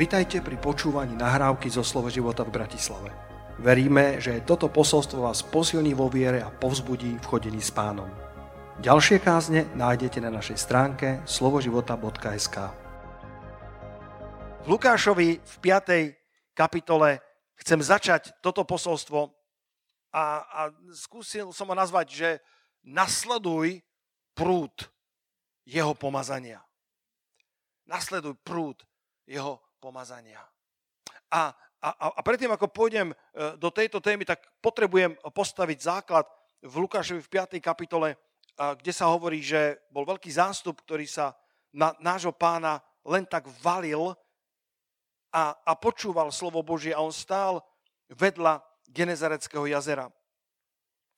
Vitajte pri počúvaní nahrávky zo Slovo života v Bratislave. Veríme, že toto posolstvo vás posilní vo viere a povzbudí v chodení s pánom. Ďalšie kázne nájdete na našej stránke slovoživota.sk V Lukášovi v 5. kapitole chcem začať toto posolstvo a, a skúsil som ho nazvať, že nasleduj prúd jeho pomazania. Nasleduj prúd jeho pomazania. A, a, a predtým, ako pôjdem e, do tejto témy, tak potrebujem postaviť základ v Lukášovi v 5. kapitole, kde sa hovorí, že bol veľký zástup, ktorý sa na nášho pána len tak valil a, a počúval slovo Božie a on stál vedľa Genezareckého jazera.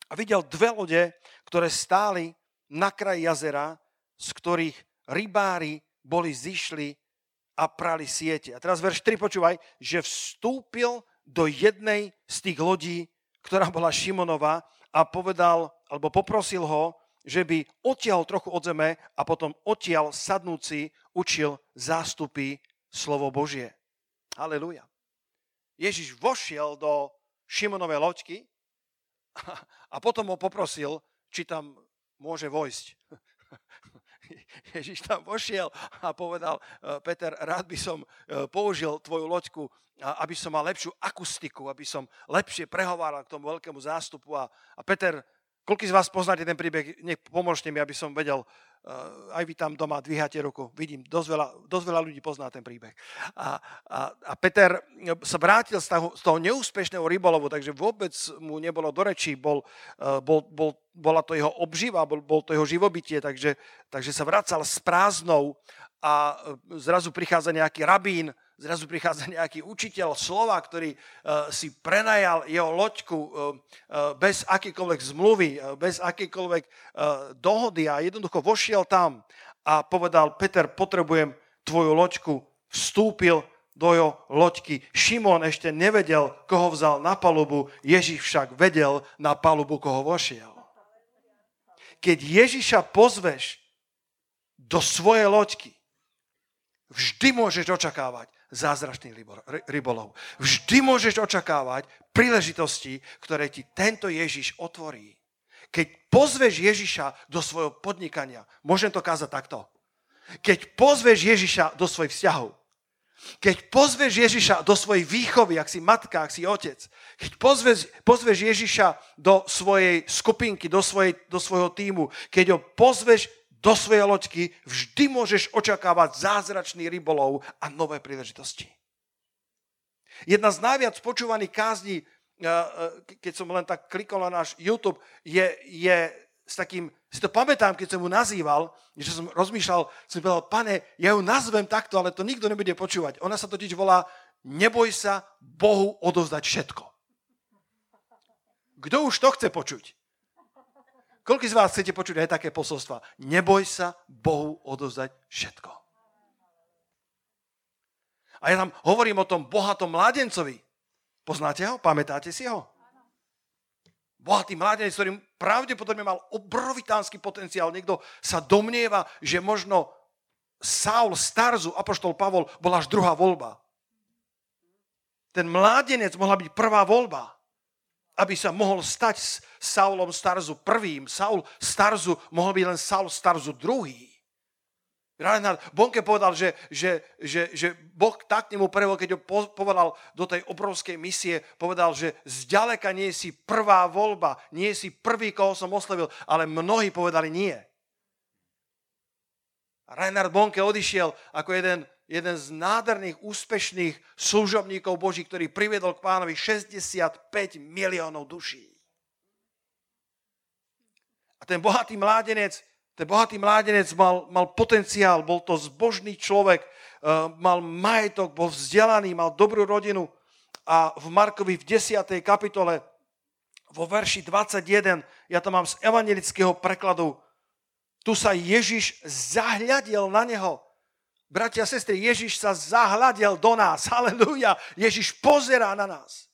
A videl dve lode, ktoré stáli na kraji jazera, z ktorých rybári boli zišli a prali siete. A teraz verš 3 počúvaj, že vstúpil do jednej z tých lodí, ktorá bola Šimonová a povedal, alebo poprosil ho, že by odtiaľ trochu od zeme a potom odtiaľ sadnúci učil zástupy slovo Božie. Halelúja. Ježiš vošiel do Šimonovej loďky a potom ho poprosil, či tam môže vojsť. Ježiš tam vošiel a povedal, e, Peter, rád by som e, použil tvoju loďku, aby som mal lepšiu akustiku, aby som lepšie prehováral k tomu veľkému zástupu. A, a Peter, koľko z vás poznáte ten príbeh, nech pomôžte mi, aby som vedel, aj vy tam doma dvíhate ruku. Vidím, dosť veľa, dosť veľa ľudí pozná ten príbeh. A, a, a Peter sa vrátil z toho, z toho neúspešného rybolovu, takže vôbec mu nebolo do rečí. Bol, bol, bol, bola to jeho obživa, bol, bol to jeho živobytie, takže, takže sa vracal s prázdnou a zrazu prichádza nejaký rabín zrazu prichádza nejaký učiteľ slova, ktorý uh, si prenajal jeho loďku uh, bez akýkoľvek zmluvy, bez akýkoľvek dohody a jednoducho vošiel tam a povedal, Peter, potrebujem tvoju loďku, vstúpil do jeho loďky. Šimon ešte nevedel, koho vzal na palubu, Ježiš však vedel na palubu, koho vošiel. Keď Ježiša pozveš do svojej loďky, vždy môžeš očakávať, zázračný rybolov. Vždy môžeš očakávať príležitosti, ktoré ti tento Ježiš otvorí. Keď pozveš Ježiša do svojho podnikania, môžem to kázať takto. Keď pozveš Ježiša do svojich vzťahov, keď pozveš Ježiša do svojej výchovy, ak si matka, ak si otec, keď pozveš, pozveš Ježiša do svojej skupinky, do, svojej, do svojho týmu, keď ho pozveš do svojej loďky, vždy môžeš očakávať zázračný rybolov a nové príležitosti. Jedna z najviac počúvaných kázní, eh, eh, keď som len tak klikol na náš YouTube, je, je s takým, si to pamätám, keď som mu nazýval, že som rozmýšľal, som povedal, pane, ja ju nazvem takto, ale to nikto nebude počúvať. Ona sa totiž volá, neboj sa Bohu odovzdať všetko. Kto už to chce počuť? Koľko z vás chcete počuť aj také posolstva? Neboj sa Bohu odozdať všetko. A ja tam hovorím o tom bohatom mládencovi. Poznáte ho? Pamätáte si ho? Bohatý mládenec, ktorý pravdepodobne mal obrovitánsky potenciál. Niekto sa domnieva, že možno Saul Starzu, apoštol Pavol, bola až druhá voľba. Ten mládenec mohla byť prvá voľba aby sa mohol stať s Saulom Starzu prvým. Saul Starzu mohol byť len Saul Starzu druhý. Reinhard Bonke povedal, že, že, že, že Boh tak nemu prevel, keď ho povedal do tej obrovskej misie, povedal, že zďaleka nie si prvá voľba, nie si prvý, koho som oslovil, ale mnohí povedali nie. Reinhard Bonke odišiel ako jeden jeden z nádherných, úspešných služobníkov Boží, ktorý priviedol k pánovi 65 miliónov duší. A ten bohatý mládenec, ten bohatý mládenec mal, mal potenciál, bol to zbožný človek, uh, mal majetok, bol vzdelaný, mal dobrú rodinu. A v Markovi v 10. kapitole, vo verši 21, ja to mám z evangelického prekladu, tu sa Ježiš zahľadil na neho Bratia a sestry, Ježiš sa zahľadil do nás. Halelúja. Ježiš pozerá na nás.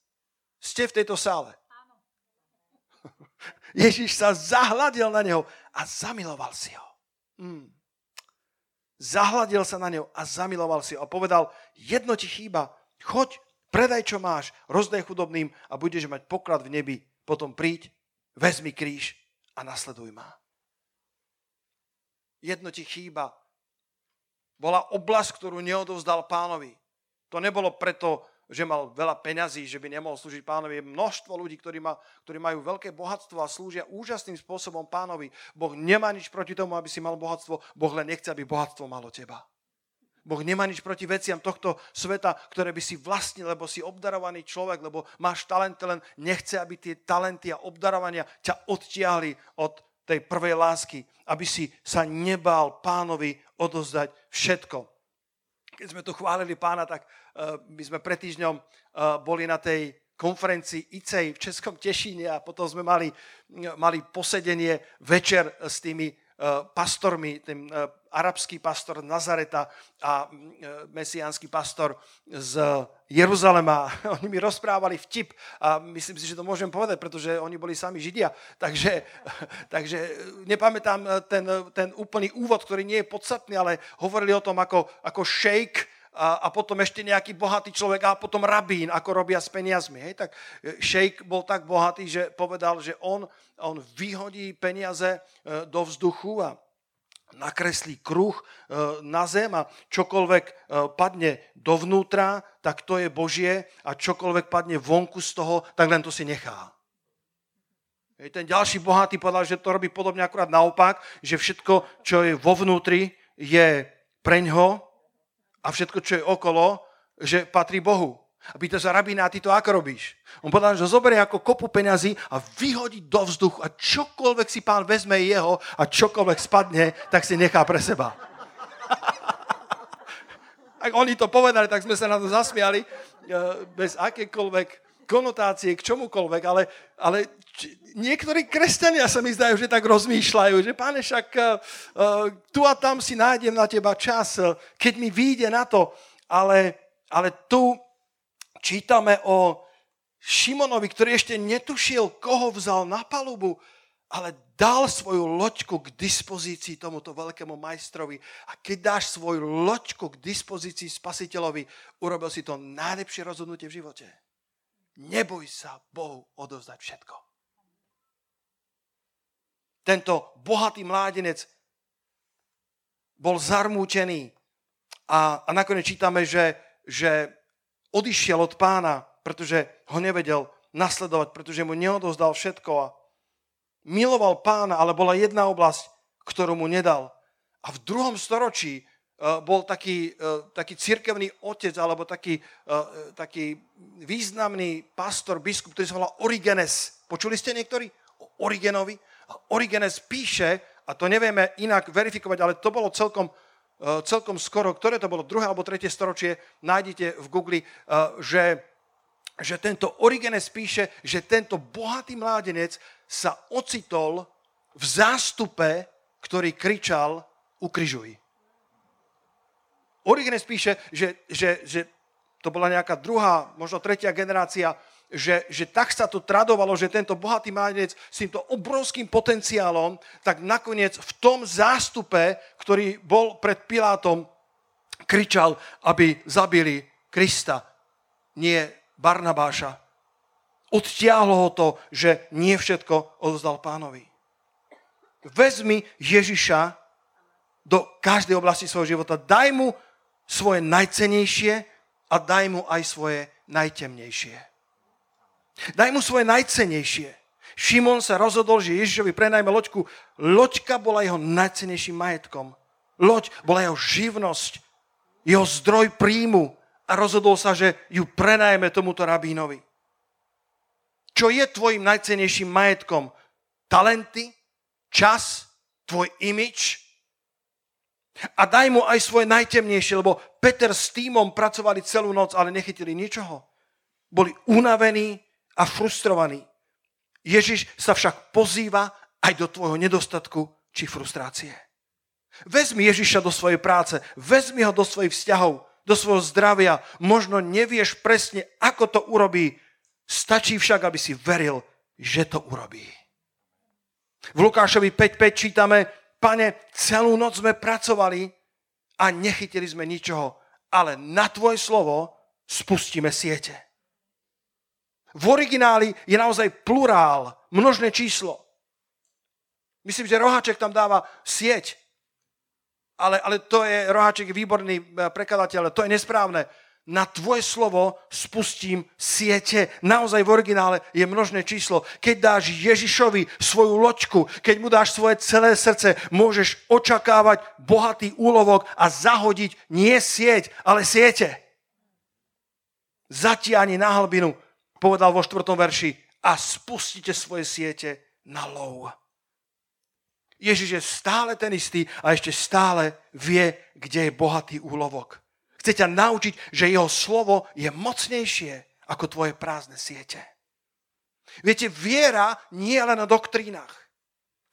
Ste v tejto sále. Ježiš sa zahľadil na neho a zamiloval si ho. Mm. zahladil sa na ňou a zamiloval si a povedal, jedno ti chýba, choď, predaj čo máš, rozdaj chudobným a budeš mať poklad v nebi, potom príď, vezmi kríž a nasleduj ma. Jedno ti chýba. Bola oblasť, ktorú neodovzdal pánovi. To nebolo preto, že mal veľa peňazí, že by nemohol slúžiť pánovi. Je množstvo ľudí, ktorí, ma, ktorí majú veľké bohatstvo a slúžia úžasným spôsobom pánovi. Boh nemá nič proti tomu, aby si mal bohatstvo. Boh len nechce, aby bohatstvo malo teba. Boh nemá nič proti veciam tohto sveta, ktoré by si vlastnil, lebo si obdarovaný človek, lebo máš talent, len nechce, aby tie talenty a obdarovania ťa odtiahli od tej prvej lásky, aby si sa nebál pánovi odozdať všetko. Keď sme tu chválili pána, tak uh, my sme pred týždňom uh, boli na tej konferencii ICEJ v Českom Tešíne a potom sme mali, mali posedenie večer s tými uh, pastormi, uh, arabský pastor Nazareta a uh, mesiánsky pastor z Jeruzalema. Oni mi rozprávali vtip a myslím si, že to môžem povedať, pretože oni boli sami Židia. Takže, takže nepamätám ten, ten úplný úvod, ktorý nie je podstatný, ale hovorili o tom ako, ako šejk, a, a potom ešte nejaký bohatý človek a potom rabín, ako robia s peniazmi. Hej? Tak e, šejk bol tak bohatý, že povedal, že on, on vyhodí peniaze e, do vzduchu a nakreslí kruh e, na zem a čokoľvek padne dovnútra, tak to je Božie a čokoľvek padne vonku z toho, tak len to si nechá. Ten ďalší bohatý povedal, že to robí podobne akurát naopak, že všetko, čo je vo vnútri, je preňho a všetko, čo je okolo, že patrí Bohu. A pýta sa rabína, a ty to ako robíš? On povedal, že zoberie ako kopu peňazí a vyhodí do vzduchu a čokoľvek si pán vezme jeho a čokoľvek spadne, tak si nechá pre seba. Ak oni to povedali, tak sme sa na to zasmiali, e, bez akékoľvek konotácie k čomukoľvek, ale, ale niektorí kresťania sa mi zdajú, že tak rozmýšľajú, že páne, však uh, tu a tam si nájdem na teba čas, keď mi vyjde na to, ale, ale tu čítame o Šimonovi, ktorý ešte netušil, koho vzal na palubu, ale dal svoju loďku k dispozícii tomuto veľkému majstrovi. A keď dáš svoju loďku k dispozícii spasiteľovi, urobil si to najlepšie rozhodnutie v živote. Neboj sa Bohu odovzdať všetko tento bohatý mládenec bol zarmútený a, a nakoniec čítame, že, že odišiel od pána, pretože ho nevedel nasledovať, pretože mu neodozdal všetko a miloval pána, ale bola jedna oblasť, ktorú mu nedal. A v druhom storočí uh, bol taký, uh, taký cirkevný otec alebo taký, uh, taký významný pastor, biskup, ktorý sa volal Origenes. Počuli ste niektorí o Origenovi? Origenes píše, a to nevieme inak verifikovať, ale to bolo celkom, e, celkom skoro, ktoré to bolo, druhé alebo tretie storočie, nájdete v Google, e, že, že tento Origenes píše, že tento bohatý mládenec sa ocitol v zástupe, ktorý kričal ukrižuj. Origenes píše, že, že, že to bola nejaká druhá, možno tretia generácia že, že tak sa to tradovalo, že tento bohatý mládenec s týmto obrovským potenciálom, tak nakoniec v tom zástupe, ktorý bol pred Pilátom, kričal, aby zabili Krista, nie Barnabáša. Odtiahlo ho to, že nie všetko odozdal pánovi. Vezmi Ježiša do každej oblasti svojho života. Daj mu svoje najcenejšie a daj mu aj svoje najtemnejšie. Daj mu svoje najcenejšie. Šimon sa rozhodol, že Ježišovi prenajme loďku. Loďka bola jeho najcenejším majetkom. Loď bola jeho živnosť, jeho zdroj príjmu a rozhodol sa, že ju prenajme tomuto rabínovi. Čo je tvojim najcenejším majetkom? Talenty? Čas? Tvoj imič? A daj mu aj svoje najtemnejšie, lebo Peter s týmom pracovali celú noc, ale nechytili ničoho. Boli unavení, a frustrovaný. Ježiš sa však pozýva aj do tvojho nedostatku či frustrácie. Vezmi Ježiša do svojej práce, vezmi ho do svojich vzťahov, do svojho zdravia. Možno nevieš presne, ako to urobí. Stačí však, aby si veril, že to urobí. V Lukášovi 5.5 čítame, pane, celú noc sme pracovali a nechytili sme ničoho, ale na tvoje slovo spustíme siete. V origináli je naozaj plurál, množné číslo. Myslím, že Rohaček tam dáva sieť, ale, ale to je, Rohaček výborný eh, prekladateľ, ale to je nesprávne na tvoje slovo spustím siete. Naozaj v originále je množné číslo. Keď dáš Ježišovi svoju loďku, keď mu dáš svoje celé srdce, môžeš očakávať bohatý úlovok a zahodiť nie sieť, ale siete. Zatiani na hlbinu, povedal vo štvrtom verši, a spustite svoje siete na lov. Ježiš je stále ten istý a ešte stále vie, kde je bohatý úlovok. Chce ťa naučiť, že jeho slovo je mocnejšie ako tvoje prázdne siete. Viete, viera nie je len o doktrínach.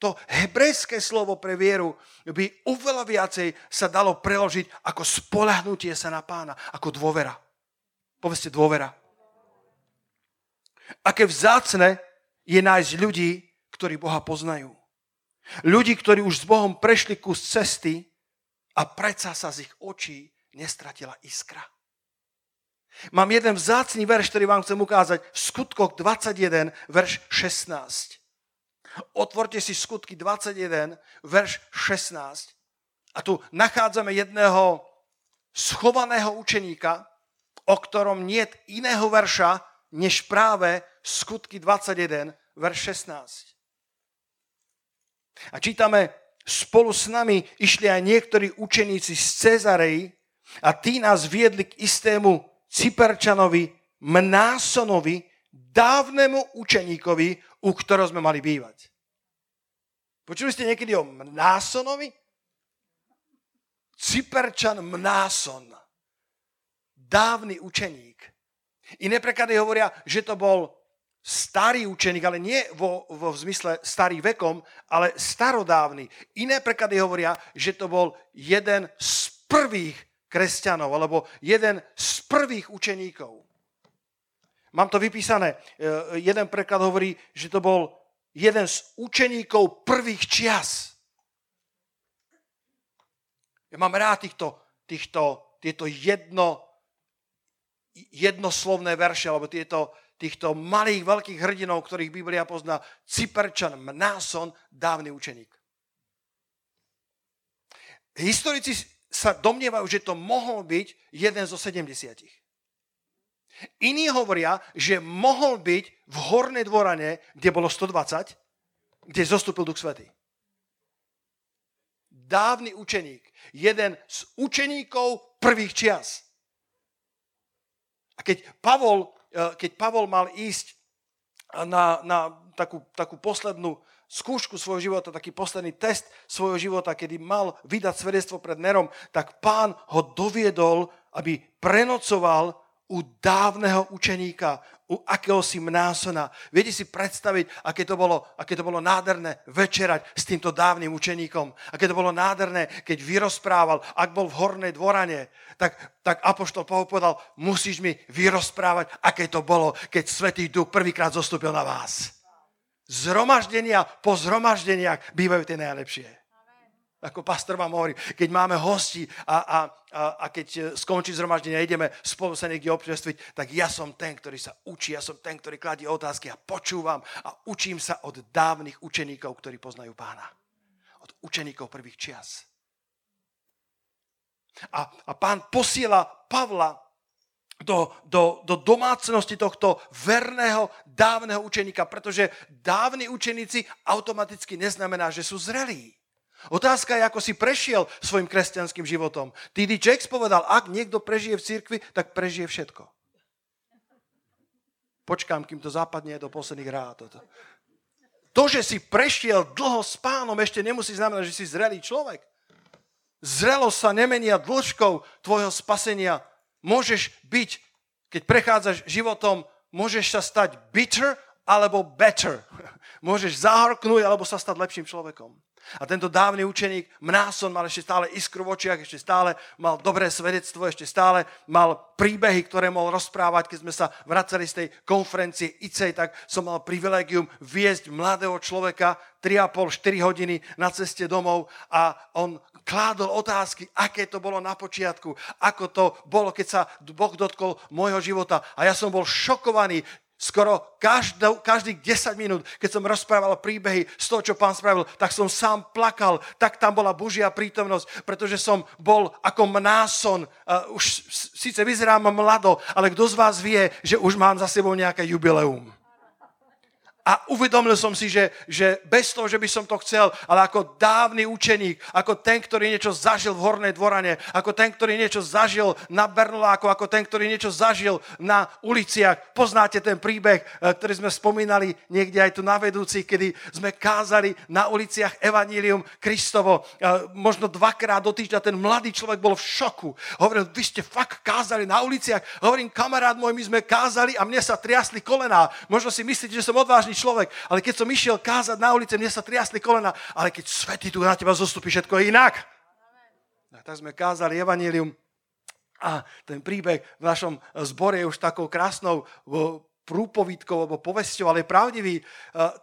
To hebrejské slovo pre vieru by oveľa viacej sa dalo preložiť ako spolahnutie sa na pána, ako dôvera. Povedzte dôvera. Aké vzácne je nájsť ľudí, ktorí Boha poznajú. Ľudí, ktorí už s Bohom prešli kus cesty a predsa sa z ich očí nestratila iskra. Mám jeden vzácný verš, ktorý vám chcem ukázať. V skutkoch 21, verš 16. Otvorte si skutky 21, verš 16. A tu nachádzame jedného schovaného učeníka, o ktorom nie je iného verša, než práve skutky 21, verš 16. A čítame, spolu s nami išli aj niektorí učeníci z Cezarej, a tí nás viedli k istému Cyperčanovi, Mnásonovi, dávnemu učeníkovi, u ktorého sme mali bývať. Počuli ste niekedy o Mnásonovi? Cyperčan Mnáson. Dávny učeník. Iné preklady hovoria, že to bol starý učeník, ale nie vo, vo zmysle starý vekom, ale starodávny. Iné preklady hovoria, že to bol jeden z prvých kresťanov, alebo jeden z prvých učeníkov. Mám to vypísané. E, jeden preklad hovorí, že to bol jeden z učeníkov prvých čias. Ja mám rád týchto, týchto, tieto jedno, jednoslovné verše, alebo tieto, týchto malých, veľkých hrdinov, ktorých Biblia pozná. Cyperčan, Mnáson, dávny učeník. Historici sa domnievajú, že to mohol byť jeden zo 70. Iní hovoria, že mohol byť v hornej dvorane, kde bolo 120, kde zostúpil Duch Svetý. Dávny učeník, jeden z učeníkov prvých čias. A keď Pavol, eh, keď Pavol mal ísť na, na takú, takú poslednú skúšku svojho života, taký posledný test svojho života, kedy mal vydať svedectvo pred Nerom, tak pán ho doviedol, aby prenocoval u dávneho učeníka, u akéhosi mnásona. Viete si predstaviť, aké to, bolo, aké to bolo nádherné večerať s týmto dávnym učeníkom. Aké to bolo nádherné, keď vyrozprával, ak bol v hornej dvorane, tak, tak Apoštol povedal, musíš mi vyrozprávať, aké to bolo, keď Svetý Duch prvýkrát zostúpil na vás. Zhromaždenia po zhromaždeniach bývajú tie najlepšie. Ako pastor vám hovorí, keď máme hosti a, a, a, a keď skončí zhromaždenie a ideme spolu sa niekde občerstviť, tak ja som ten, ktorý sa učí, ja som ten, ktorý kladie otázky a počúvam a učím sa od dávnych učeníkov, ktorí poznajú pána. Od učeníkov prvých čias. A, a pán posiela Pavla do, do, do domácnosti tohto verného, dávneho učeníka, pretože dávni učeníci automaticky neznamená, že sú zrelí. Otázka je, ako si prešiel svojim kresťanským životom. T.D. Jakes povedal, ak niekto prežije v cirkvi, tak prežije všetko. Počkám, kým to zapadne do posledných rád. Toto. To, že si prešiel dlho s pánom, ešte nemusí znamenať, že si zrelý človek. Zrelosť sa nemenia dĺžkou tvojho spasenia, môžeš byť, keď prechádzaš životom, môžeš sa stať bitter alebo better. Môžeš zahorknúť alebo sa stať lepším človekom. A tento dávny učeník Mnáson mal ešte stále iskru v očiach, ešte stále mal dobré svedectvo, ešte stále mal príbehy, ktoré mohol rozprávať. Keď sme sa vracali z tej konferencie ICEJ, tak som mal privilegium viesť mladého človeka 3,5-4 hodiny na ceste domov a on kládol otázky, aké to bolo na počiatku, ako to bolo, keď sa Boh dotkol môjho života. A ja som bol šokovaný, Skoro každý, každých 10 minút, keď som rozprával príbehy z toho, čo pán spravil, tak som sám plakal, tak tam bola Božia prítomnosť, pretože som bol ako mnáson. Už síce vyzerám mlado, ale kto z vás vie, že už mám za sebou nejaké jubileum? A uvedomil som si, že, že bez toho, že by som to chcel, ale ako dávny učeník, ako ten, ktorý niečo zažil v Hornej dvorane, ako ten, ktorý niečo zažil na Bernoláku, ako ten, ktorý niečo zažil na uliciach. Poznáte ten príbeh, eh, ktorý sme spomínali niekde aj tu na vedúci, kedy sme kázali na uliciach Evanílium Kristovo. Eh, možno dvakrát do týždňa ten mladý človek bol v šoku. Hovoril, vy ste fakt kázali na uliciach. Hovorím, kamarát môj, my sme kázali a mne sa triasli kolená. Možno si myslíte, že som odvážny človek, ale keď som išiel kázať na ulici, mne sa triasli kolena, ale keď Svetý tu na teba zostupí, všetko je inak. A tak sme kázali Evangelium a ten príbeh v našom zbore je už takou krásnou prúpovidkou alebo povesťou, ale je pravdivý,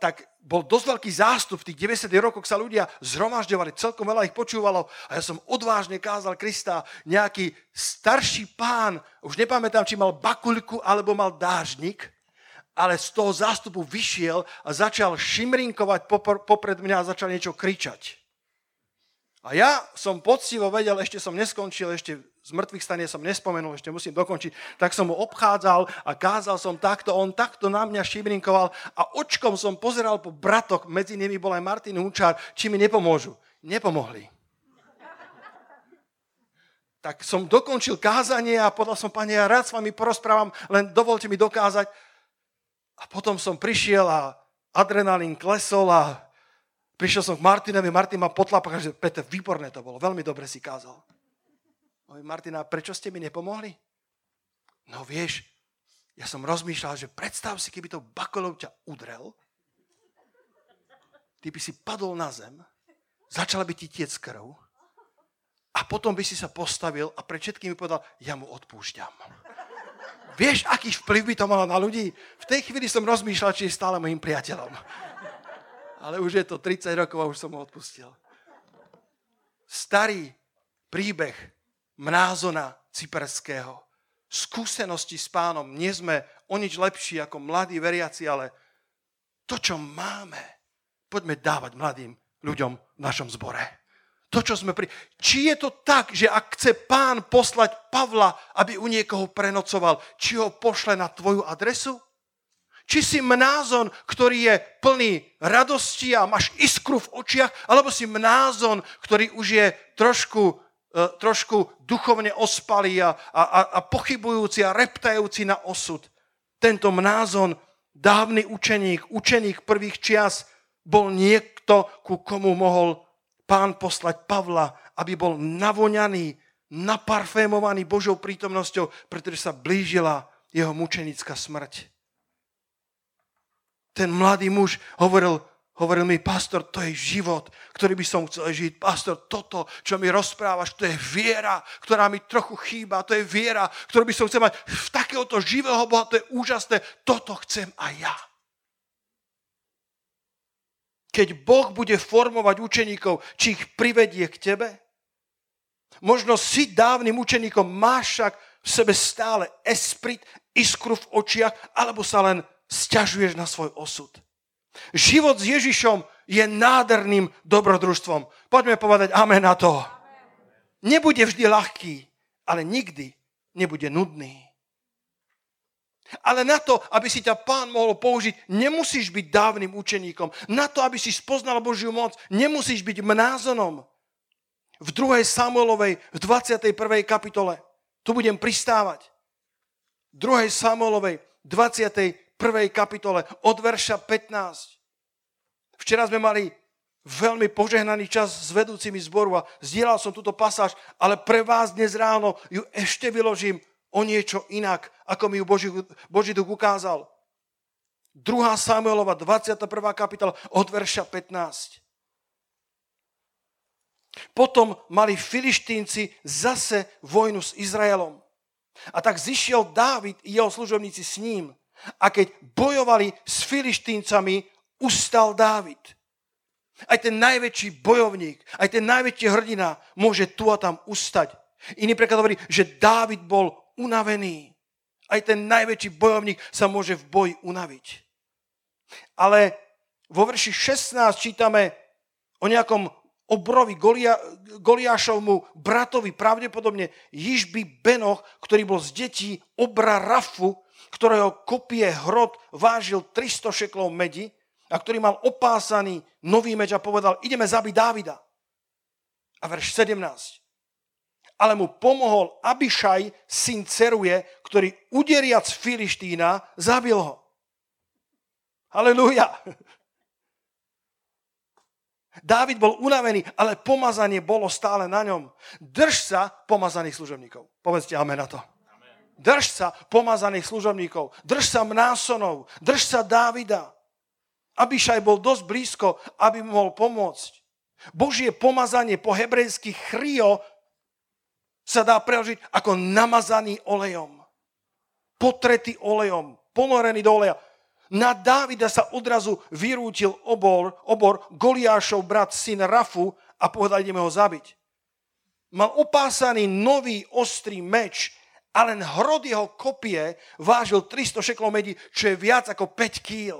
tak bol dosť veľký zástup. V tých 90. rokoch sa ľudia zhromažďovali, celkom veľa ich počúvalo a ja som odvážne kázal Krista. Nejaký starší pán, už nepamätám, či mal bakuľku alebo mal dážnik, ale z toho zástupu vyšiel a začal šimrinkovať popred mňa a začal niečo kričať. A ja som poctivo vedel, ešte som neskončil, ešte z mŕtvych stanie som nespomenul, ešte musím dokončiť, tak som mu obchádzal a kázal som takto, on takto na mňa šimrinkoval a očkom som pozeral po bratok, medzi nimi bol aj Martin Húčar, či mi nepomôžu. Nepomohli. Tak som dokončil kázanie a povedal som, pane, ja rád s vami porozprávam, len dovolte mi dokázať, a potom som prišiel a adrenalín klesol a prišiel som k Martinovi, Martin ma potlapal, že Peter, výborné to bolo, veľmi dobre si kázal. Hovorí, Martina, prečo ste mi nepomohli? No vieš, ja som rozmýšľal, že predstav si, keby to bakolov ťa udrel, ty by si padol na zem, začala by ti tiec krv a potom by si sa postavil a pred všetkými povedal, ja mu odpúšťam. Vieš, aký vplyv by to malo na ľudí? V tej chvíli som rozmýšľal, či je stále mojim priateľom. Ale už je to 30 rokov a už som ho odpustil. Starý príbeh mnázona cyperského. Skúsenosti s pánom. Nie sme o nič lepší ako mladí veriaci, ale to, čo máme, poďme dávať mladým ľuďom v našom zbore to, čo sme pri... Či je to tak, že ak chce pán poslať Pavla, aby u niekoho prenocoval, či ho pošle na tvoju adresu? Či si mnázon, ktorý je plný radosti a máš iskru v očiach, alebo si mnázon, ktorý už je trošku, uh, trošku duchovne ospalý a, a, a pochybujúci a reptajúci na osud. Tento mnázon, dávny učeník, učeník prvých čias, bol niekto, ku komu mohol pán poslať Pavla, aby bol navoňaný, naparfémovaný Božou prítomnosťou, pretože sa blížila jeho mučenická smrť. Ten mladý muž hovoril, hovoril mi, pastor, to je život, ktorý by som chcel žiť. Pastor, toto, čo mi rozprávaš, to je viera, ktorá mi trochu chýba. To je viera, ktorú by som chcel mať v takéhoto živého Boha. To je úžasné. Toto chcem aj ja keď Boh bude formovať učeníkov, či ich privedie k tebe? Možno si dávnym učeníkom, máš však v sebe stále esprit, iskru v očiach, alebo sa len stiažuješ na svoj osud. Život s Ježišom je nádherným dobrodružstvom. Poďme povedať amen na to. Nebude vždy ľahký, ale nikdy nebude nudný. Ale na to, aby si ťa pán mohol použiť, nemusíš byť dávnym učeníkom. Na to, aby si spoznal Božiu moc, nemusíš byť mnázonom. V 2. Samuelovej, v 21. kapitole, tu budem pristávať. V 2. Samuelovej, 21. kapitole, od verša 15. Včera sme mali veľmi požehnaný čas s vedúcimi zboru a zdieľal som túto pasáž, ale pre vás dnes ráno ju ešte vyložím o niečo inak, ako mi ju Boží, Boží duch ukázal. 2. Samuelova, 21. kapitola, od verša 15. Potom mali filištínci zase vojnu s Izraelom. A tak zišiel Dávid i jeho služobníci s ním. A keď bojovali s filištíncami, ustal Dávid. Aj ten najväčší bojovník, aj ten najväčší hrdina môže tu a tam ustať. Iný preklad hovorí, že Dávid bol unavený. Aj ten najväčší bojovník sa môže v boji unaviť. Ale vo verši 16 čítame o nejakom obrovi Golia, Goliášovmu bratovi, pravdepodobne Jižby Benoch, ktorý bol z detí obra Rafu, ktorého kopie hrot vážil 300 šeklov medi a ktorý mal opásaný nový meč a povedal, ideme zabiť Dávida. A verš 17. Ale mu pomohol Abišaj, syn Ceruje, ktorý uderiac Filištína zabil ho. Halelúja. Dávid bol unavený, ale pomazanie bolo stále na ňom. Drž sa pomazaných služobníkov. Povedzte amen na to. Drž sa pomazaných služobníkov. Drž sa Mnásonov. Drž sa Dávida. Abišaj bol dosť blízko, aby mu mohol pomôcť. Božie pomazanie po hebrejsky chrio sa dá preložiť ako namazaný olejom. Potretý olejom. Ponorený do oleja. Na Dávida sa odrazu vyrútil obor, obor Goliášov brat, syn Rafu a povedal, ideme ho zabiť. Mal opásaný nový ostrý meč a len hrod jeho kopie vážil 300 šeklov medí, čo je viac ako 5 kýl.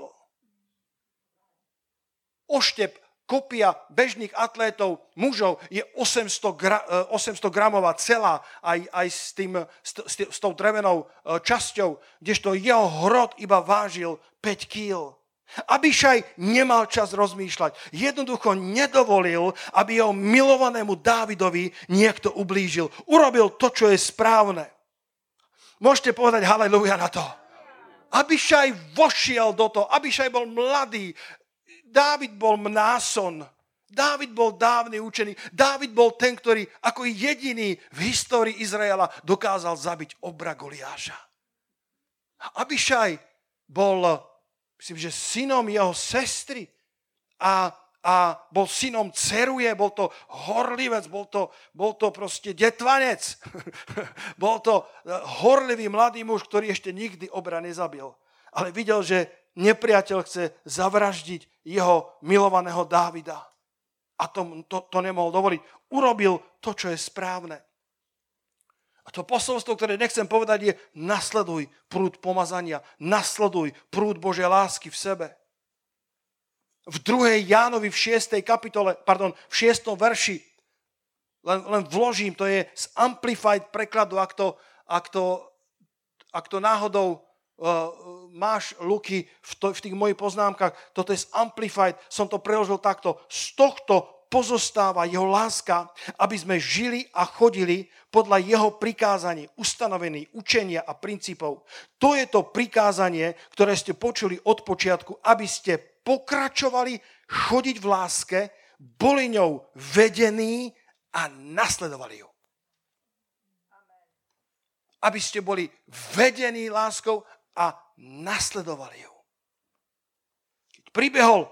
Oštep kopia bežných atlétov, mužov, je 800, gra, 800 e, gramová celá, aj, aj s, tým, s, s, s tou drevenou e, časťou, kdežto jeho hrot iba vážil 5 kýl. Abišaj nemal čas rozmýšľať. Jednoducho nedovolil, aby jeho milovanému Dávidovi niekto ublížil. Urobil to, čo je správne. Môžete povedať haleluja na to. Abišaj vošiel do toho. Abišaj bol mladý, Dávid bol mnáson. Dávid bol dávny učený. Dávid bol ten, ktorý ako jediný v histórii Izraela dokázal zabiť obra Goliáša. Abišaj bol, myslím, že synom jeho sestry a, a bol synom ceruje, bol to horlivec, bol to, bol to proste detvanec. bol to eh, horlivý mladý muž, ktorý ešte nikdy obra nezabil. Ale videl, že nepriateľ chce zavraždiť jeho milovaného Dávida. A to, to, to nemohol dovoliť. Urobil to, čo je správne. A to posolstvo, ktoré nechcem povedať, je nasleduj prúd pomazania, nasleduj prúd Božej lásky v sebe. V 2. Jánovi v 6. kapitole, pardon, v 6. verši, len, len vložím, to je z Amplified prekladu, ak to, ak to, ak to náhodou uh, máš, Luky, v, to, v tých mojich poznámkach, toto je Amplified, som to preložil takto. Z tohto pozostáva jeho láska, aby sme žili a chodili podľa jeho prikázaní, ustanovení, učenia a princípov. To je to prikázanie, ktoré ste počuli od počiatku, aby ste pokračovali chodiť v láske, boli ňou vedení a nasledovali ju. Aby ste boli vedení láskou a nasledovali ju. Keď pribehol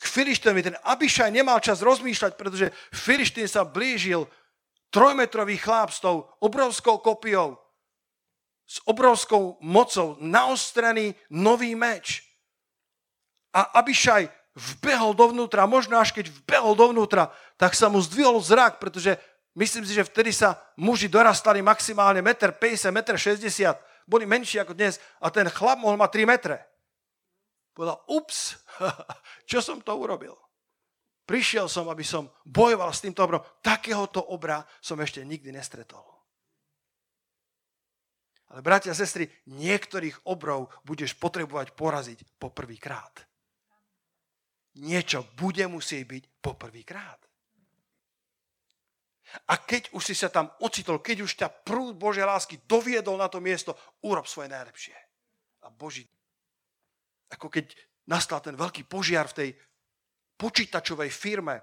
k Filišténovi, ten Abišaj nemal čas rozmýšľať, pretože Filištín sa blížil trojmetrový chlap s tou obrovskou kopiou, s obrovskou mocou, naostrený nový meč. A Abišaj vbehol dovnútra, možno až keď vbehol dovnútra, tak sa mu zdvihol zrak, pretože myslím si, že vtedy sa muži dorastali maximálne 1,50 m, 1,60 m, boli menší ako dnes a ten chlap mohol mať 3 metre. Povedal, ups, čo som to urobil? Prišiel som, aby som bojoval s týmto obrom. Takéhoto obra som ešte nikdy nestretol. Ale bratia a sestry, niektorých obrov budeš potrebovať poraziť po prvýkrát. Niečo bude musieť byť po prvýkrát. A keď už si sa tam ocitol, keď už ťa prúd Božej lásky doviedol na to miesto, urob svoje najlepšie. A Boží, ako keď nastal ten veľký požiar v tej počítačovej firme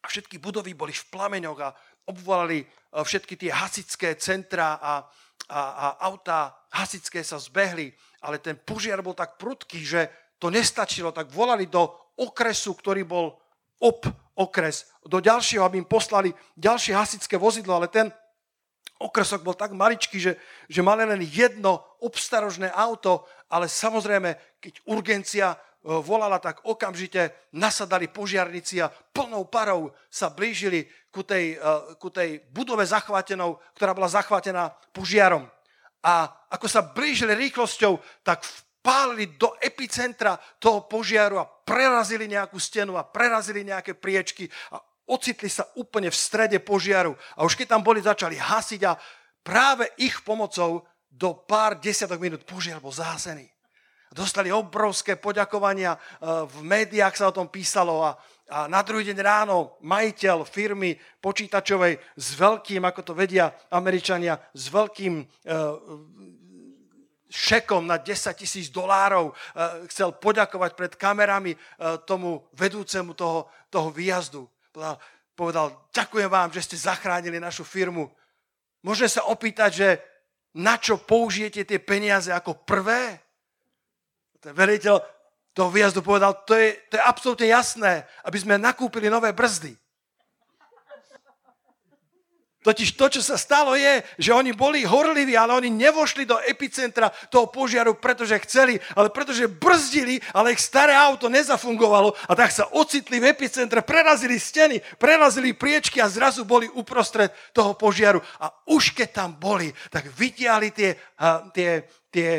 a všetky budovy boli v plameňoch a obvolali e, všetky tie hasické centra a, a, a autá hasické sa zbehli, ale ten požiar bol tak prudký, že to nestačilo, tak volali do okresu, ktorý bol ob okres do ďalšieho, aby im poslali ďalšie hasičské vozidlo, ale ten okresok bol tak maličký, že, že mali len jedno obstarožné auto, ale samozrejme, keď urgencia volala, tak okamžite nasadali požiarnici a plnou parou sa blížili ku tej, e, ku tej budove zachvátenou, ktorá bola zachvátená požiarom. A ako sa blížili rýchlosťou, tak vpálili do epicentra toho požiaru a prerazili nejakú stenu a prerazili nejaké priečky a ocitli sa úplne v strede požiaru. A už keď tam boli, začali hasiť a práve ich pomocou do pár desiatok minút požiar bol zásený. Dostali obrovské poďakovania, e, v médiách sa o tom písalo a, a na druhý deň ráno majiteľ firmy počítačovej s veľkým, ako to vedia Američania, s veľkým e, šekom na 10 tisíc dolárov e, chcel poďakovať pred kamerami tomu vedúcemu toho, toho výjazdu. Povedal, povedal, ďakujem vám, že ste zachránili našu firmu. Môžeme sa opýtať, že na čo použijete tie peniaze ako prvé? Ten veliteľ toho výjazdu povedal, to je, to je absolútne jasné, aby sme nakúpili nové brzdy. Totiž to, čo sa stalo je, že oni boli horliví, ale oni nevošli do epicentra toho požiaru, pretože chceli, ale pretože brzdili, ale ich staré auto nezafungovalo a tak sa ocitli v epicentre, prerazili steny, prerazili priečky a zrazu boli uprostred toho požiaru. A už keď tam boli, tak vytiahli tie, tie, tie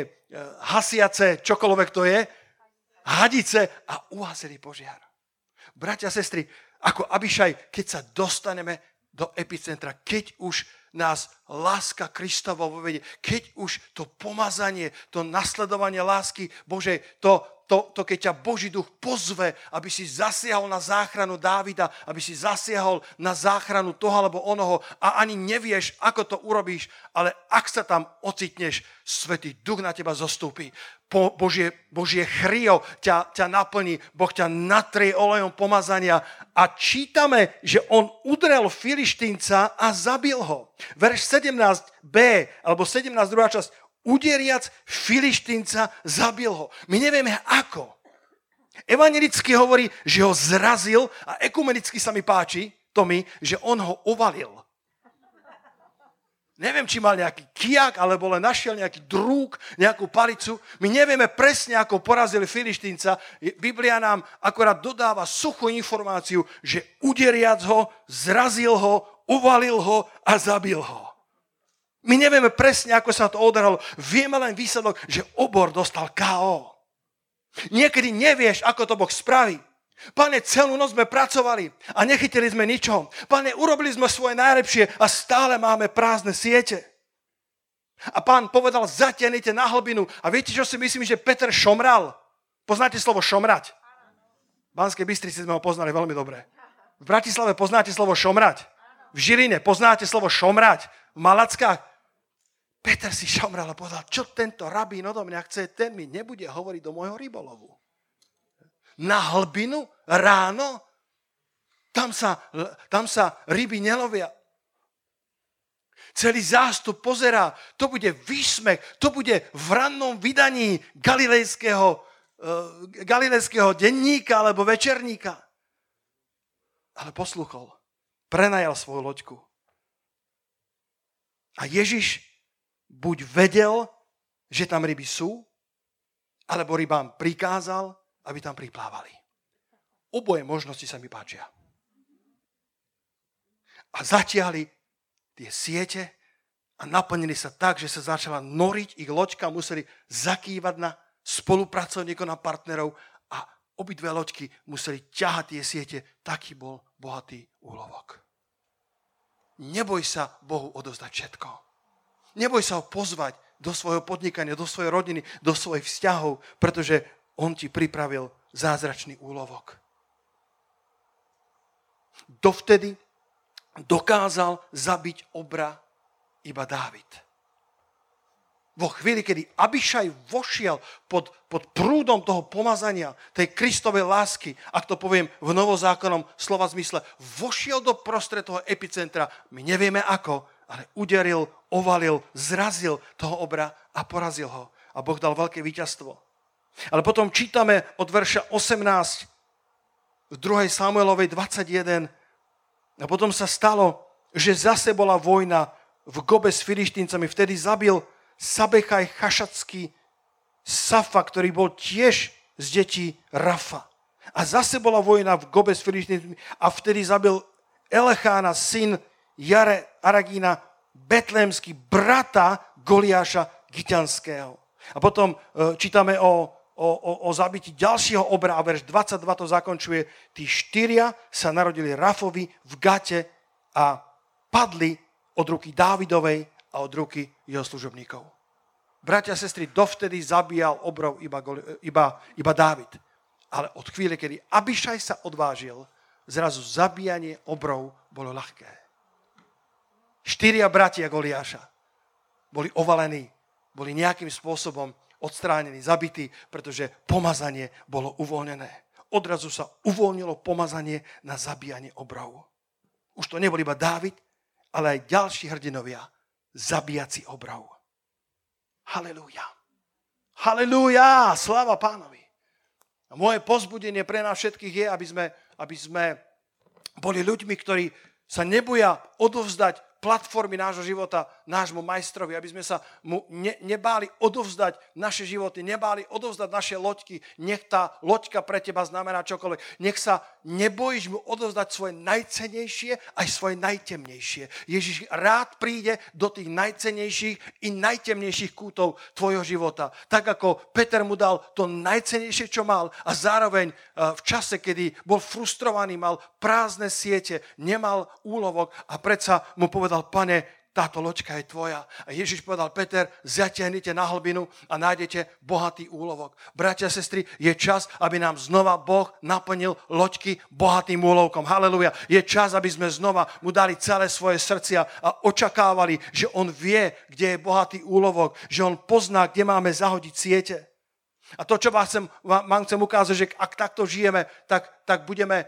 hasiace, čokoľvek to je, hadice a uhasili požiar. Bratia sestry, ako Abišaj, keď sa dostaneme do epicentra, keď už nás láska Kristova vovede, keď už to pomazanie, to nasledovanie lásky Božej, to, to, to keď ťa Boží duch pozve, aby si zasiahol na záchranu Dávida, aby si zasiahol na záchranu toho alebo onoho a ani nevieš, ako to urobíš, ale ak sa tam ocitneš, Svetý duch na teba zostúpi. Po, Božie, Božie chrio ťa, ťa naplní, Boh ťa natrie olejom pomazania a čítame, že on udrel Filištínca a zabil ho. Verš 17b, alebo 17 druhá časť, uderiac Filištínca, zabil ho. My nevieme ako. Evangelicky hovorí, že ho zrazil a ekumenicky sa mi páči, to mi, že on ho uvalil. Neviem, či mal nejaký kijak, alebo len našiel nejaký drúk, nejakú palicu. My nevieme presne, ako porazili Filištínca. Biblia nám akorát dodáva suchú informáciu, že uderiac ho, zrazil ho, uvalil ho a zabil ho. My nevieme presne, ako sa to odralo. Vieme len výsledok, že obor dostal KO. Niekedy nevieš, ako to Boh spraví. Pane, celú noc sme pracovali a nechytili sme ničom. Pane, urobili sme svoje najlepšie a stále máme prázdne siete. A pán povedal, zatiahnite na hlbinu. A viete, čo si myslím, že Peter šomral? Poznáte slovo šomrať? V Banskej Bystrici sme ho poznali veľmi dobre. V Bratislave poznáte slovo šomrať? V Žiline poznáte slovo šomrať? V Malackách Peter si šomral a povedal, čo tento rabín odo mňa chce, ten mi nebude hovoriť do môjho rybolovu. Na hlbinu, ráno, tam sa, tam sa ryby nelovia. Celý zástup pozerá, to bude výsmech, to bude v rannom vydaní galilejského, uh, galilejského denníka alebo večerníka. Ale posluchol, prenajal svoju loďku. A Ježiš buď vedel, že tam ryby sú, alebo rybám prikázal, aby tam priplávali. Oboje možnosti sa mi páčia. A zatiahli tie siete a naplnili sa tak, že sa začala noriť, ich loďka museli zakývať na spolupracovníkov, na partnerov a obidve loďky museli ťahať tie siete. Taký bol bohatý úlovok. Neboj sa Bohu odozdať všetko. Neboj sa ho pozvať do svojho podnikania, do svojej rodiny, do svojich vzťahov, pretože on ti pripravil zázračný úlovok. Dovtedy dokázal zabiť obra iba Dávid. Vo chvíli, kedy Abišaj vošiel pod, pod prúdom toho pomazania, tej Kristovej lásky, ak to poviem v novozákonnom slova zmysle, vošiel do prostred toho epicentra, my nevieme ako, ale uderil, ovalil, zrazil toho obra a porazil ho. A Boh dal veľké víťazstvo. Ale potom čítame od verša 18 v 2. Samuelovej 21 a potom sa stalo, že zase bola vojna v Gobe s filištíncami. Vtedy zabil Sabechaj Chašacký Safa, ktorý bol tiež z detí Rafa. A zase bola vojna v Gobe s Filištínmi a vtedy zabil Elechána, syn Jare Aragína, betlémsky brata Goliáša Gitanského. A potom e, čítame o, o, o, o zabití ďalšieho obra a verš 22 to zakončuje. Tí štyria sa narodili Rafovi v Gate a padli od ruky Dávidovej a od ruky jeho služobníkov. Bratia a sestry, dovtedy zabíjal obrov iba, iba, iba Dávid. Ale od chvíle, kedy Abišaj sa odvážil, zrazu zabíjanie obrov bolo ľahké. Štyria bratia Goliáša boli ovalení, boli nejakým spôsobom odstránení, zabití, pretože pomazanie bolo uvoľnené. Odrazu sa uvoľnilo pomazanie na zabíjanie obrov. Už to nebol iba Dávid, ale aj ďalší hrdinovia, zabíjaci obrov. Halelúja. Halelúja, sláva pánovi. A moje pozbudenie pre nás všetkých je, aby sme, aby sme boli ľuďmi, ktorí sa neboja odovzdať platformy nášho života nášmu majstrovi, aby sme sa mu ne, nebáli odovzdať naše životy, nebáli odovzdať naše loďky. Nech tá loďka pre teba znamená čokoľvek. Nech sa nebojíš mu odovzdať svoje najcenejšie aj svoje najtemnejšie. Ježiš rád príde do tých najcenejších i najtemnejších kútov tvojho života. Tak ako Peter mu dal to najcenejšie, čo mal a zároveň eh, v čase, kedy bol frustrovaný, mal prázdne siete, nemal úlovok a predsa mu povedal, pane, táto loďka je tvoja. A Ježiš povedal, Peter, zatiahnite na hlbinu a nájdete bohatý úlovok. Bratia a sestry, je čas, aby nám znova Boh naplnil loďky bohatým úlovkom. Haleluja. Je čas, aby sme znova mu dali celé svoje srdcia a očakávali, že on vie, kde je bohatý úlovok, že on pozná, kde máme zahodiť siete. A to, čo vás chcem, vám chcem ukázať, že ak takto žijeme, tak, tak budeme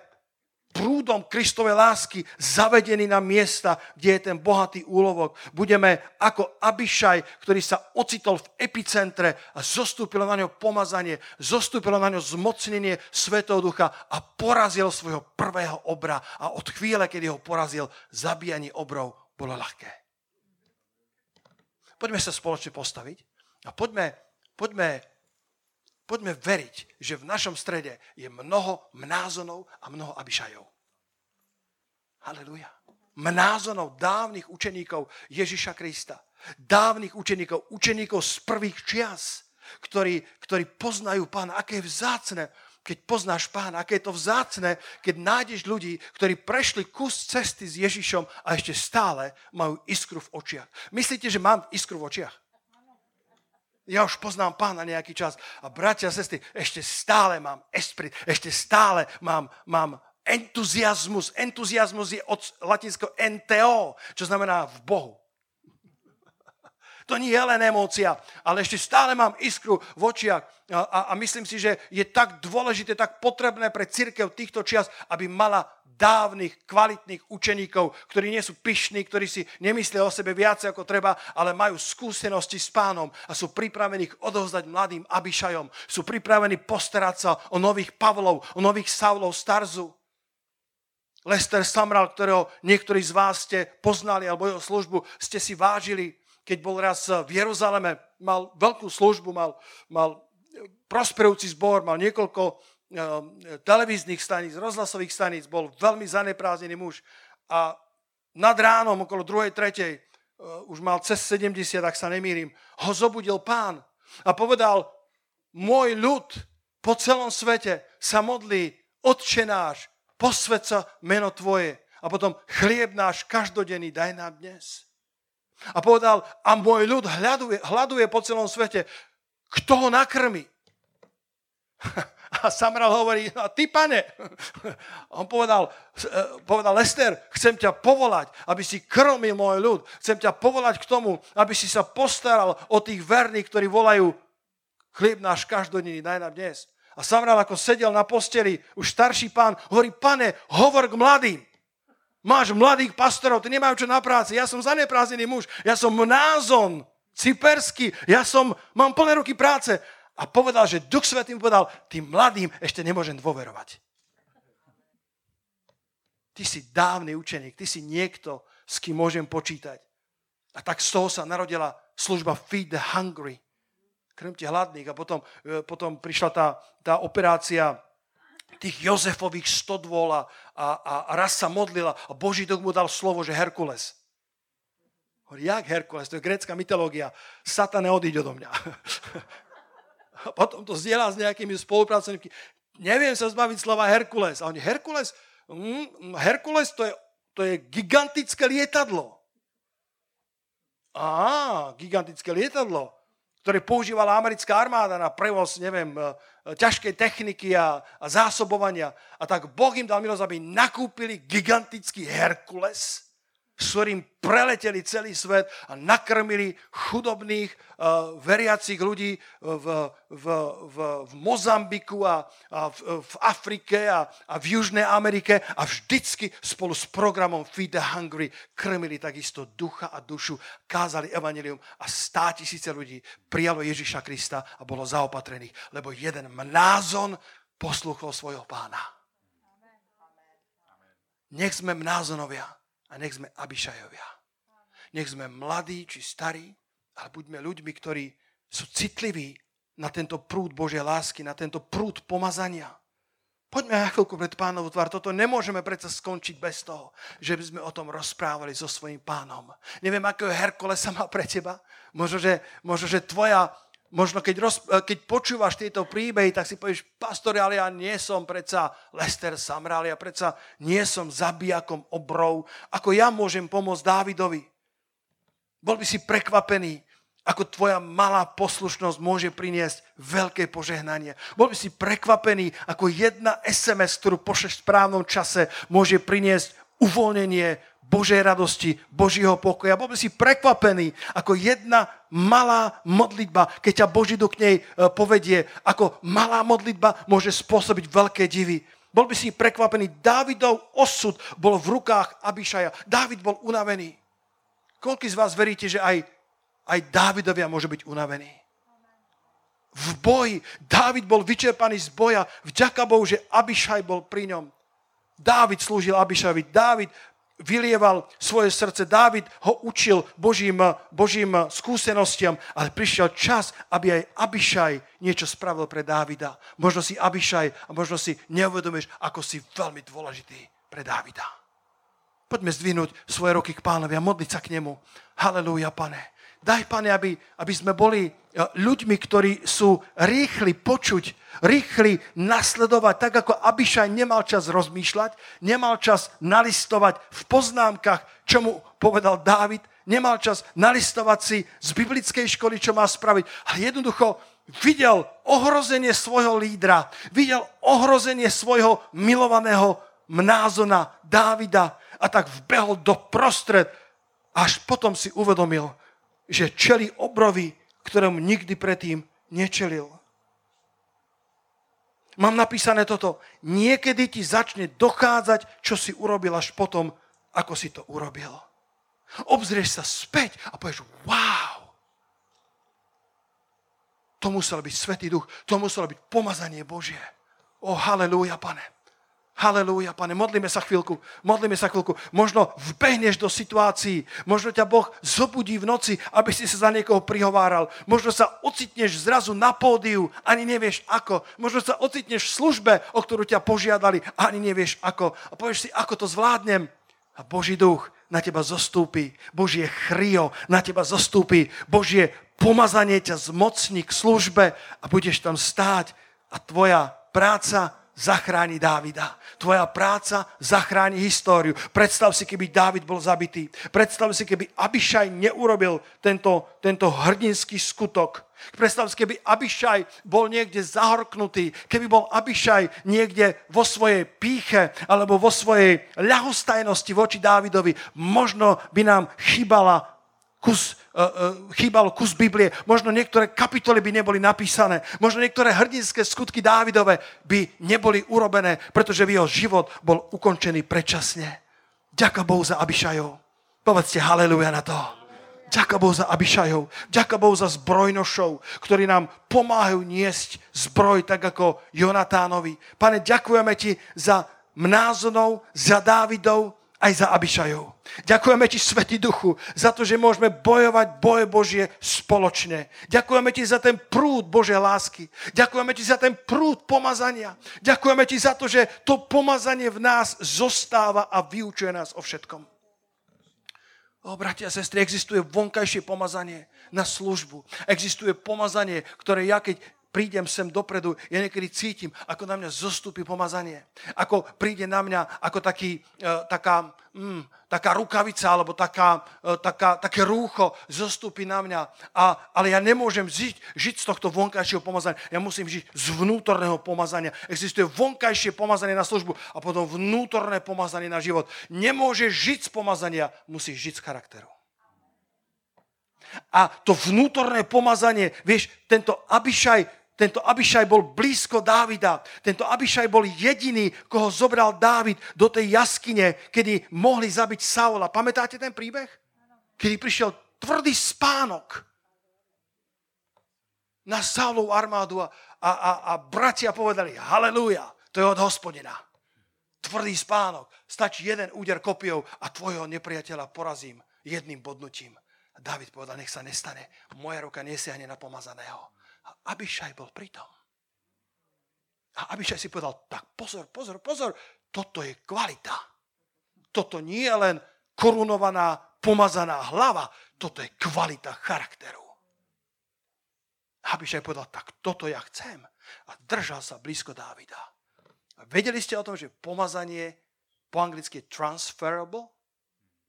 prúdom Kristovej lásky zavedení na miesta, kde je ten bohatý úlovok. Budeme ako Abišaj, ktorý sa ocitol v epicentre a zostúpilo na ňo pomazanie, zostúpilo na ňo zmocnenie Svetého Ducha a porazil svojho prvého obra. A od chvíle, kedy ho porazil, zabíjanie obrov bolo ľahké. Poďme sa spoločne postaviť a poďme, poďme Poďme veriť, že v našom strede je mnoho mnázonov a mnoho abišajov. Halleluja. Mnázonov dávnych učeníkov Ježiša Krista. Dávnych učeníkov, učeníkov z prvých čias, ktorí, ktorí poznajú pána, aké je vzácne, keď poznáš pána, aké je to vzácne, keď nájdeš ľudí, ktorí prešli kus cesty s Ježišom a ešte stále majú iskru v očiach. Myslíte, že mám iskru v očiach? Ja už poznám pána nejaký čas. A bratia a sestry, ešte stále mám esprit, ešte stále mám, mám entuziasmus. Entuziasmus je od latinského enteo, čo znamená v Bohu. To nie je len emócia, ale ešte stále mám iskru v očiach a, a, a myslím si, že je tak dôležité, tak potrebné pre církev týchto čias, aby mala dávnych, kvalitných učeníkov, ktorí nie sú pyšní, ktorí si nemyslia o sebe viac ako treba, ale majú skúsenosti s pánom a sú pripravení ich odovzdať mladým Abišajom. Sú pripravení postarať sa o nových Pavlov, o nových Saulov Starzu. Lester Samral, ktorého niektorí z vás ste poznali, alebo jeho službu ste si vážili, keď bol raz v Jeruzaleme, mal veľkú službu, mal, mal prosperujúci zbor, mal niekoľko televíznych staníc, rozhlasových staníc, bol veľmi zaneprázdnený muž a nad ránom, okolo druhej, tretej, eh, už mal cez 70, ak sa nemýrim, ho zobudil pán a povedal, môj ľud po celom svete sa modlí, Otče náš, posved meno Tvoje a potom chlieb náš každodenný daj nám dnes. A povedal, a môj ľud hľaduje, hľaduje po celom svete, kto ho nakrmi. A Samral hovorí, no ty pane, on povedal, eh, povedal, Lester, chcem ťa povolať, aby si krmil môj ľud. Chcem ťa povolať k tomu, aby si sa postaral o tých verných, ktorí volajú, chlieb náš každodenný, daj nám dnes. A Samral ako sedel na posteli, už starší pán, hovorí, pane, hovor k mladým. Máš mladých pastorov, ty nemajú čo na práci. Ja som zaneprázdnený muž, ja som mnázon, cyperský, ja som, mám plné ruky práce a povedal, že Duch Svetý mu povedal, tým mladým ešte nemôžem dôverovať. Ty si dávny učeník, ty si niekto, s kým môžem počítať. A tak z toho sa narodila služba Feed the Hungry, krmte hladných. A potom, e, potom prišla tá, tá operácia tých Jozefových stodvol a, a, a raz sa modlila a Boží duch mu dal slovo, že Herkules. Hovorí, jak Herkules? To je grécka mytológia. Satan neodíď odo mňa. A potom to zdieľa s nejakými spolupracovníkmi. Neviem sa zbaviť slova Herkules. A oni, Herkules? Mm, Herkules to je, to je gigantické lietadlo. Á, gigantické lietadlo, ktoré používala americká armáda na prevoz, neviem, e, ťažkej techniky a, a zásobovania. A tak Boh im dal milosť, aby nakúpili gigantický Herkules, s ktorým preleteli celý svet a nakrmili chudobných uh, veriacich ľudí v, v, v, v Mozambiku a, a v, v Afrike a, a v Južnej Amerike a vždycky spolu s programom Feed the Hungry krmili takisto ducha a dušu, kázali evanelium a stá tisíce ľudí prijalo Ježiša Krista a bolo zaopatrených, lebo jeden mnázon poslúchol svojho pána. Nech sme mnázonovia a nech sme Abišajovia. Nech sme mladí či starí, ale buďme ľuďmi, ktorí sú citliví na tento prúd Božej lásky, na tento prúd pomazania. Poďme na chvíľku pred pánovú tvár. Toto nemôžeme predsa skončiť bez toho, že by sme o tom rozprávali so svojím pánom. Neviem, akého Herkule sa má pre teba. Možno, že, možno, že tvoja možno keď, roz, e, keď počúvaš tieto príbehy, tak si povieš, pastor, ale ja nie som predsa Lester Samral, ja predsa nie som zabijakom obrov. Ako ja môžem pomôcť Dávidovi? Bol by si prekvapený, ako tvoja malá poslušnosť môže priniesť veľké požehnanie. Bol by si prekvapený, ako jedna SMS, ktorú pošleš v správnom čase, môže priniesť uvoľnenie Božej radosti, Božího pokoja. Bol by si prekvapený, ako jedna malá modlitba, keď ťa Boží duch k nej e, povedie, ako malá modlitba môže spôsobiť veľké divy. Bol by si prekvapený, Dávidov osud bol v rukách Abišaja. Dávid bol unavený. Koľko z vás veríte, že aj, aj Dávidovia môže byť unavený? V boji. Dávid bol vyčerpaný z boja. Vďaka Bohu, že Abišaj bol pri ňom. Dávid slúžil Abišavi. Dávid vylieval svoje srdce. Dávid ho učil Božím, Božím skúsenostiam, ale prišiel čas, aby aj Abišaj niečo spravil pre Dávida. Možno si Abišaj a možno si neuvedomíš, ako si veľmi dôležitý pre Dávida. Poďme zdvihnúť svoje roky k pánovi a modliť sa k nemu. Halelúja, pane. Daj, pane, aby, aby sme boli e, ľuďmi, ktorí sú rýchli počuť, rýchli nasledovať, tak ako Abišaj nemal čas rozmýšľať, nemal čas nalistovať v poznámkach, čo mu povedal Dávid, nemal čas nalistovať si z biblickej školy, čo má spraviť. A jednoducho videl ohrozenie svojho lídra, videl ohrozenie svojho milovaného mnázona Dávida a tak vbehol do prostred. Až potom si uvedomil, že čeli obrovi, ktorému nikdy predtým nečelil. Mám napísané toto. Niekedy ti začne dochádzať, čo si urobil až potom, ako si to urobil. Obzrieš sa späť a povieš, wow, to musel byť Svetý Duch, to muselo byť pomazanie Božie. O, halleluja, pane. Halelúja, pane, modlíme sa chvíľku, modlíme sa chvíľku. Možno vbehneš do situácií, možno ťa Boh zobudí v noci, aby si sa za niekoho prihováral. Možno sa ocitneš zrazu na pódiu, ani nevieš ako. Možno sa ocitneš v službe, o ktorú ťa požiadali, ani nevieš ako. A povieš si, ako to zvládnem. A Boží duch na teba zostúpi, Božie chrio na teba zostúpi, Božie pomazanie ťa zmocní k službe a budeš tam stáť a tvoja práca zachráni Dávida. Tvoja práca zachráni históriu. Predstav si, keby Dávid bol zabitý. Predstav si, keby Abišaj neurobil tento, tento hrdinský skutok. Predstav si, keby Abišaj bol niekde zahorknutý, keby bol Abišaj niekde vo svojej píche alebo vo svojej ľahostajnosti voči Dávidovi, možno by nám chýbala kus uh, uh, chýbal kus Biblie, možno niektoré kapitoly by neboli napísané, možno niektoré hrdinské skutky Dávidove by neboli urobené, pretože jeho život bol ukončený predčasne. Ďaká Bohu za Abišajov. Povedzte haleluja na to. Ďaká Bohu za Abišajov. Ďaká Bohu za zbrojnošov, ktorí nám pomáhajú niesť zbroj, tak ako Jonatánovi. Pane, ďakujeme ti za mnázonov, za Dávidov, aj za Abišajov. Ďakujeme ti, Svetý Duchu, za to, že môžeme bojovať boje Božie spoločne. Ďakujeme ti za ten prúd Božej lásky. Ďakujeme ti za ten prúd pomazania. Ďakujeme ti za to, že to pomazanie v nás zostáva a vyučuje nás o všetkom. O, bratia a sestry, existuje vonkajšie pomazanie na službu. Existuje pomazanie, ktoré ja keď prídem sem dopredu, ja niekedy cítim, ako na mňa zostupí pomazanie. Ako príde na mňa ako taký, e, taká, mm, taká rukavica alebo taká, e, taká, také rúcho zostupí na mňa. A, ale ja nemôžem žiť, žiť z tohto vonkajšieho pomazania. Ja musím žiť z vnútorného pomazania. Existuje vonkajšie pomazanie na službu a potom vnútorné pomazanie na život. Nemôžeš žiť z pomazania, musíš žiť z charakteru. A to vnútorné pomazanie, vieš, tento Abišaj tento Abišaj bol blízko Dávida. Tento Abišaj bol jediný, koho zobral Dávid do tej jaskyne, kedy mohli zabiť Saula. Pamätáte ten príbeh? Kedy prišiel tvrdý spánok na Saulovú armádu a, a, a, a bratia povedali, halleluja, to je od hospodina. Tvrdý spánok. Stačí jeden úder kopiou a tvojho nepriateľa porazím jedným bodnutím. David povedal, nech sa nestane. Moja ruka nesiahne na pomazaného a Abišaj bol pritom. A Abišaj si povedal, tak pozor, pozor, pozor, toto je kvalita. Toto nie je len korunovaná, pomazaná hlava, toto je kvalita charakteru. Abišaj povedal, tak toto ja chcem. A držal sa blízko Dávida. A vedeli ste o tom, že pomazanie po anglicky je transferable?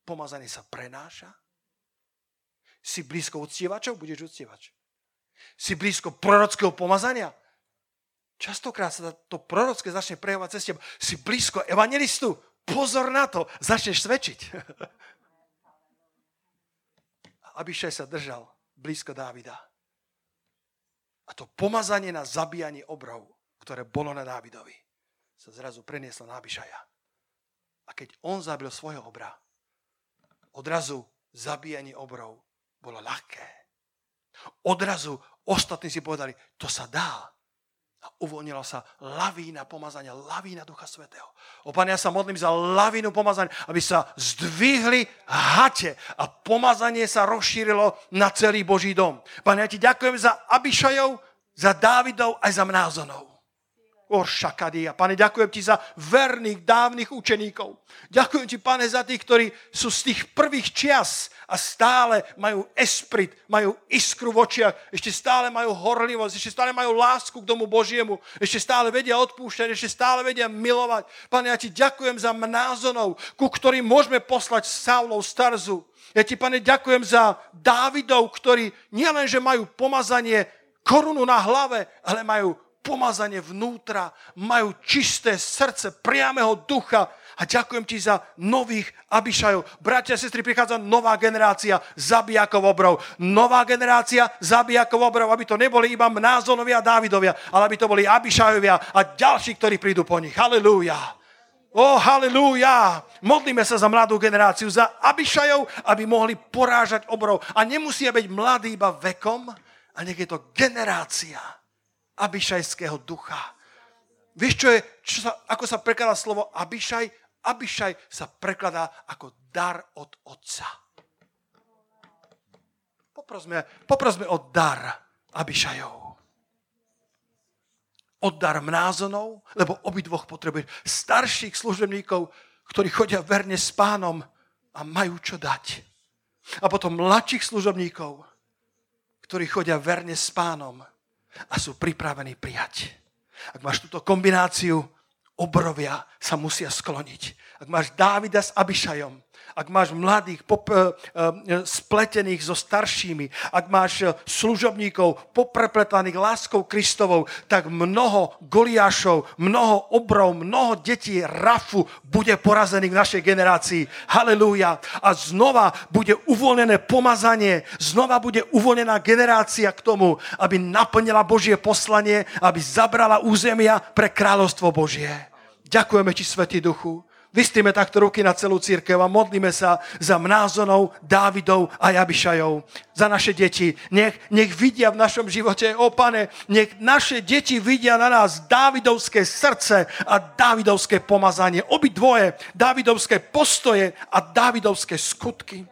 Pomazanie sa prenáša? Si blízko uctievačov? Budeš uctievač. Si blízko prorockého pomazania? Častokrát sa to prorocké začne prejavovať cez teba. Si blízko evangelistu? Pozor na to, začneš svedčiť. Abišaj sa držal blízko Dávida. A to pomazanie na zabíjanie obrov, ktoré bolo na Dávidovi, sa zrazu prenieslo na Abišaja. A keď on zabil svojho obra, odrazu zabíjanie obrov bolo ľahké. Odrazu Ostatní si povedali, to sa dá. A uvoľnila sa lavína pomazania, lavína Ducha Svetého. O Pane, ja sa modlím za lavínu pomazania, aby sa zdvihli hate a pomazanie sa rozšírilo na celý Boží dom. Pane, ja ti ďakujem za Abišajov, za Dávidov aj za Mnázonov. Oršakadia. Pane, ďakujem ti za verných, dávnych učeníkov. Ďakujem ti, pane, za tých, ktorí sú z tých prvých čias a stále majú esprit, majú iskru v očiach, ešte stále majú horlivosť, ešte stále majú lásku k domu Božiemu, ešte stále vedia odpúšťať, ešte stále vedia milovať. Pane, ja ti ďakujem za mnázonov, ku ktorým môžeme poslať Saulov starzu. Ja ti, pane, ďakujem za Dávidov, ktorí nielenže majú pomazanie korunu na hlave, ale majú pomazanie vnútra, majú čisté srdce, priamého ducha a ďakujem ti za nových Abišajov. Bratia a sestry, prichádza nová generácia zabijakov obrov. Nová generácia zabijakov obrov, aby to neboli iba Mnázonovia a Dávidovia, ale aby to boli Abišajovia a ďalší, ktorí prídu po nich. Halelúja. O, oh, halleluja! Modlíme sa za mladú generáciu, za Abišajov, aby mohli porážať obrov. A nemusia byť mladí iba vekom, a nech je to generácia Abišajského ducha. Vieš, čo je, čo sa, ako sa prekladá slovo Abišaj? Abišaj sa prekladá ako dar od otca. Poprosme, poprosme o dar Abišajov. O dar mnázonov, lebo obidvoch potrebuješ starších služebníkov, ktorí chodia verne s pánom a majú čo dať. A potom mladších služobníkov, ktorí chodia verne s pánom a sú pripravení prijať. Ak máš túto kombináciu, obrovia sa musia skloniť. Ak máš Dávida s Abišajom, ak máš mladých pop, uh, uh, spletených so staršími, ak máš uh, služobníkov poprepletaných láskou Kristovou, tak mnoho Goliášov, mnoho obrov, mnoho detí Rafu bude porazených v našej generácii. Halelúja. A znova bude uvoľnené pomazanie, znova bude uvoľnená generácia k tomu, aby naplnila Božie poslanie, aby zabrala územia pre kráľovstvo Božie. Ďakujeme ti, Svetý Duchu. Vystíme takto ruky na celú církev a modlíme sa za Mnázonov, Dávidov a Jabišajov. Za naše deti. Nech, nech vidia v našom živote, o pane, nech naše deti vidia na nás Dávidovské srdce a Dávidovské pomazanie. Obi dvoje, Dávidovské postoje a Dávidovské skutky.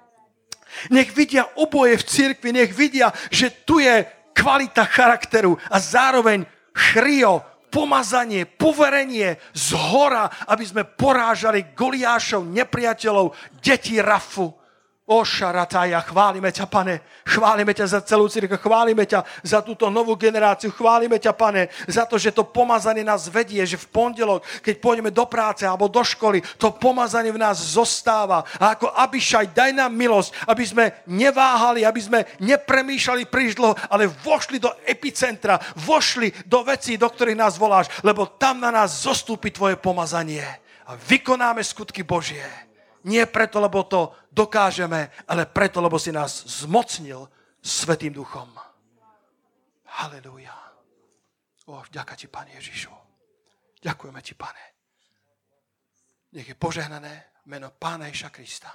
Nech vidia oboje v cirkvi, nech vidia, že tu je kvalita charakteru a zároveň chrio, pomazanie, poverenie z hora, aby sme porážali Goliášov, nepriateľov, detí Rafu. O šarataja, chválime ťa, pane. Chválime ťa za celú církev, chválime ťa za túto novú generáciu, chválime ťa, pane, za to, že to pomazanie nás vedie, že v pondelok, keď pôjdeme do práce alebo do školy, to pomazanie v nás zostáva. A ako Abišaj, daj nám milosť, aby sme neváhali, aby sme nepremýšľali príliš dlho, ale vošli do epicentra, vošli do vecí, do ktorých nás voláš, lebo tam na nás zostúpi tvoje pomazanie a vykonáme skutky Božie. Nie preto, lebo to dokážeme, ale preto, lebo si nás zmocnil Svetým duchom. Halelúja. O, vďaka ti, Pane Ježišu. Ďakujeme ti, Pane. Nech je požehnané meno Pána Ježa Krista.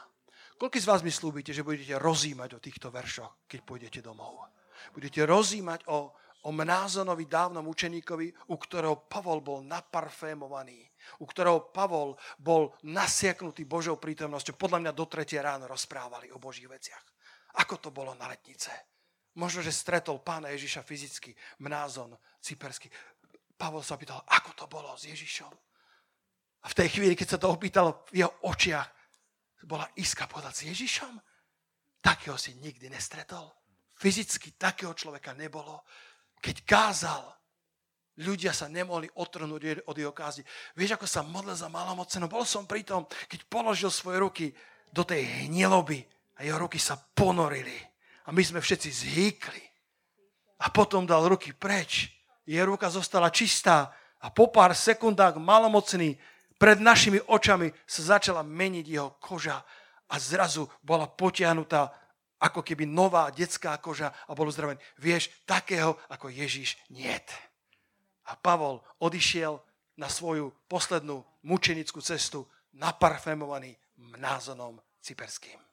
Koľko z vás mi slúbite, že budete rozímať o týchto veršoch, keď pôjdete domov? Budete rozímať o, o Mnázonovi dávnom učeníkovi, u ktorého Pavol bol naparfémovaný u ktorého Pavol bol nasiaknutý Božou prítomnosťou. Podľa mňa do tretie ráno rozprávali o Božích veciach. Ako to bolo na letnice? Možno, že stretol pána Ježiša fyzicky, mnázon, cyperský. Pavol sa pýtal, ako to bolo s Ježišom? A v tej chvíli, keď sa to opýtal v jeho očiach, bola iska povedať s Ježišom? Takého si nikdy nestretol. Fyzicky takého človeka nebolo. Keď kázal, Ľudia sa nemohli otrhnúť od jeho kázy. Vieš, ako sa modlil za malomoceno? Bol som pri tom, keď položil svoje ruky do tej hnieloby a jeho ruky sa ponorili. A my sme všetci zhýkli. A potom dal ruky preč. Jeho ruka zostala čistá a po pár sekundách malomocný pred našimi očami sa začala meniť jeho koža a zrazu bola potiahnutá ako keby nová detská koža a bol uzdravený. Vieš, takého ako Ježíš niet. A Pavol odišiel na svoju poslednú mučenickú cestu naparfémovaný mnázonom cyperským.